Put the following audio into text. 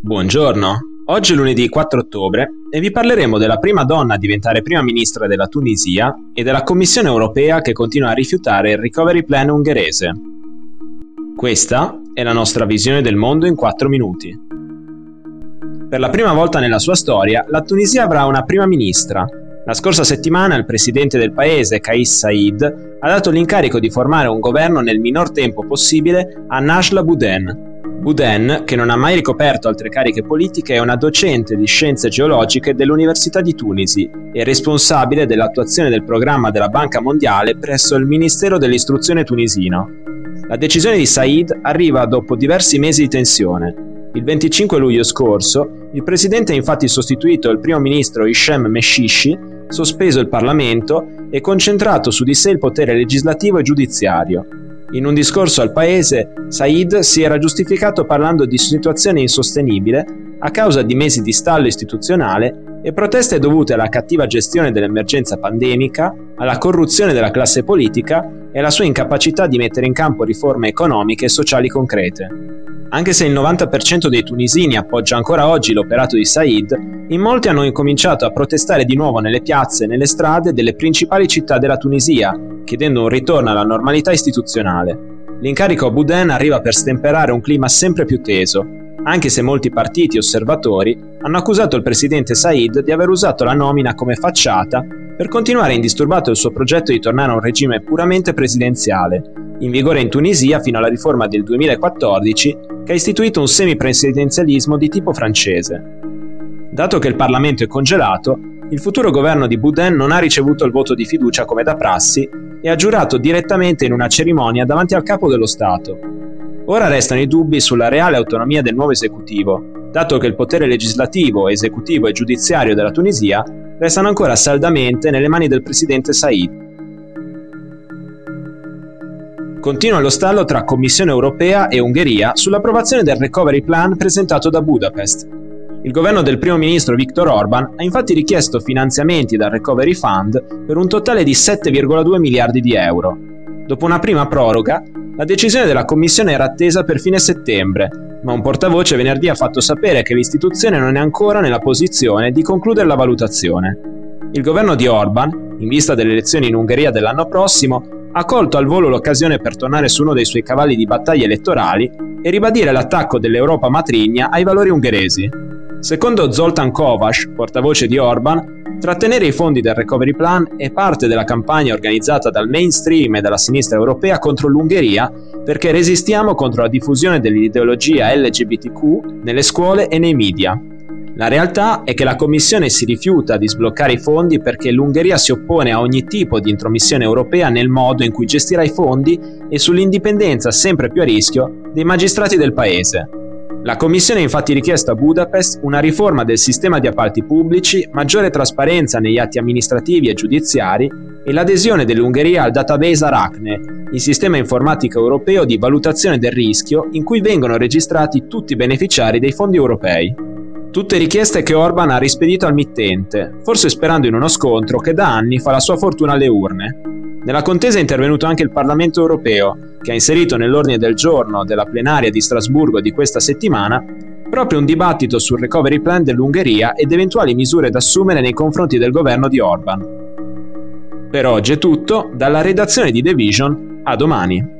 Buongiorno, oggi è lunedì 4 ottobre e vi parleremo della prima donna a diventare prima ministra della Tunisia e della Commissione europea che continua a rifiutare il recovery plan ungherese. Questa è la nostra visione del mondo in 4 minuti. Per la prima volta nella sua storia, la Tunisia avrà una prima ministra. La scorsa settimana il presidente del paese, Kais Said, ha dato l'incarico di formare un governo nel minor tempo possibile a Najla Bouden, Boudin, che non ha mai ricoperto altre cariche politiche, è una docente di scienze geologiche dell'Università di Tunisi e responsabile dell'attuazione del programma della Banca Mondiale presso il Ministero dell'Istruzione tunisino. La decisione di Said arriva dopo diversi mesi di tensione. Il 25 luglio scorso, il presidente ha infatti sostituito il primo ministro Hichem Meshishi, sospeso il Parlamento e concentrato su di sé il potere legislativo e giudiziario, in un discorso al paese, Said si era giustificato parlando di situazione insostenibile a causa di mesi di stallo istituzionale e proteste dovute alla cattiva gestione dell'emergenza pandemica, alla corruzione della classe politica e alla sua incapacità di mettere in campo riforme economiche e sociali concrete. Anche se il 90% dei tunisini appoggia ancora oggi l'operato di Said, in molti hanno incominciato a protestare di nuovo nelle piazze e nelle strade delle principali città della Tunisia, chiedendo un ritorno alla normalità istituzionale. L'incarico a Boudin arriva per stemperare un clima sempre più teso, anche se molti partiti osservatori hanno accusato il presidente Said di aver usato la nomina come facciata per continuare indisturbato il suo progetto di tornare a un regime puramente presidenziale, in vigore in Tunisia fino alla riforma del 2014 che ha istituito un semipresidenzialismo di tipo francese. Dato che il Parlamento è congelato, il futuro governo di Boudin non ha ricevuto il voto di fiducia come da prassi e ha giurato direttamente in una cerimonia davanti al capo dello Stato. Ora restano i dubbi sulla reale autonomia del nuovo esecutivo, dato che il potere legislativo, esecutivo e giudiziario della Tunisia restano ancora saldamente nelle mani del presidente Said. Continua lo stallo tra Commissione europea e Ungheria sull'approvazione del recovery plan presentato da Budapest. Il governo del primo ministro Viktor Orban ha infatti richiesto finanziamenti dal Recovery Fund per un totale di 7,2 miliardi di euro. Dopo una prima proroga, la decisione della Commissione era attesa per fine settembre, ma un portavoce venerdì ha fatto sapere che l'istituzione non è ancora nella posizione di concludere la valutazione. Il governo di Orban, in vista delle elezioni in Ungheria dell'anno prossimo, ha colto al volo l'occasione per tornare su uno dei suoi cavalli di battaglia elettorali e ribadire l'attacco dell'Europa matrigna ai valori ungheresi. Secondo Zoltan Kovács, portavoce di Orban, trattenere i fondi del Recovery Plan è parte della campagna organizzata dal mainstream e dalla sinistra europea contro l'Ungheria perché resistiamo contro la diffusione dell'ideologia LGBTQ nelle scuole e nei media. La realtà è che la Commissione si rifiuta di sbloccare i fondi perché l'Ungheria si oppone a ogni tipo di intromissione europea nel modo in cui gestirà i fondi e sull'indipendenza sempre più a rischio dei magistrati del paese. La Commissione ha infatti richiesto a Budapest una riforma del sistema di appalti pubblici, maggiore trasparenza negli atti amministrativi e giudiziari e l'adesione dell'Ungheria al database Aracne, il sistema informatico europeo di valutazione del rischio in cui vengono registrati tutti i beneficiari dei fondi europei. Tutte richieste che Orban ha rispedito al mittente, forse sperando in uno scontro che da anni fa la sua fortuna alle urne. Nella contesa è intervenuto anche il Parlamento europeo, che ha inserito nell'ordine del giorno della plenaria di Strasburgo di questa settimana proprio un dibattito sul recovery plan dell'Ungheria ed eventuali misure da assumere nei confronti del governo di Orban. Per oggi è tutto, dalla redazione di The Vision, a domani.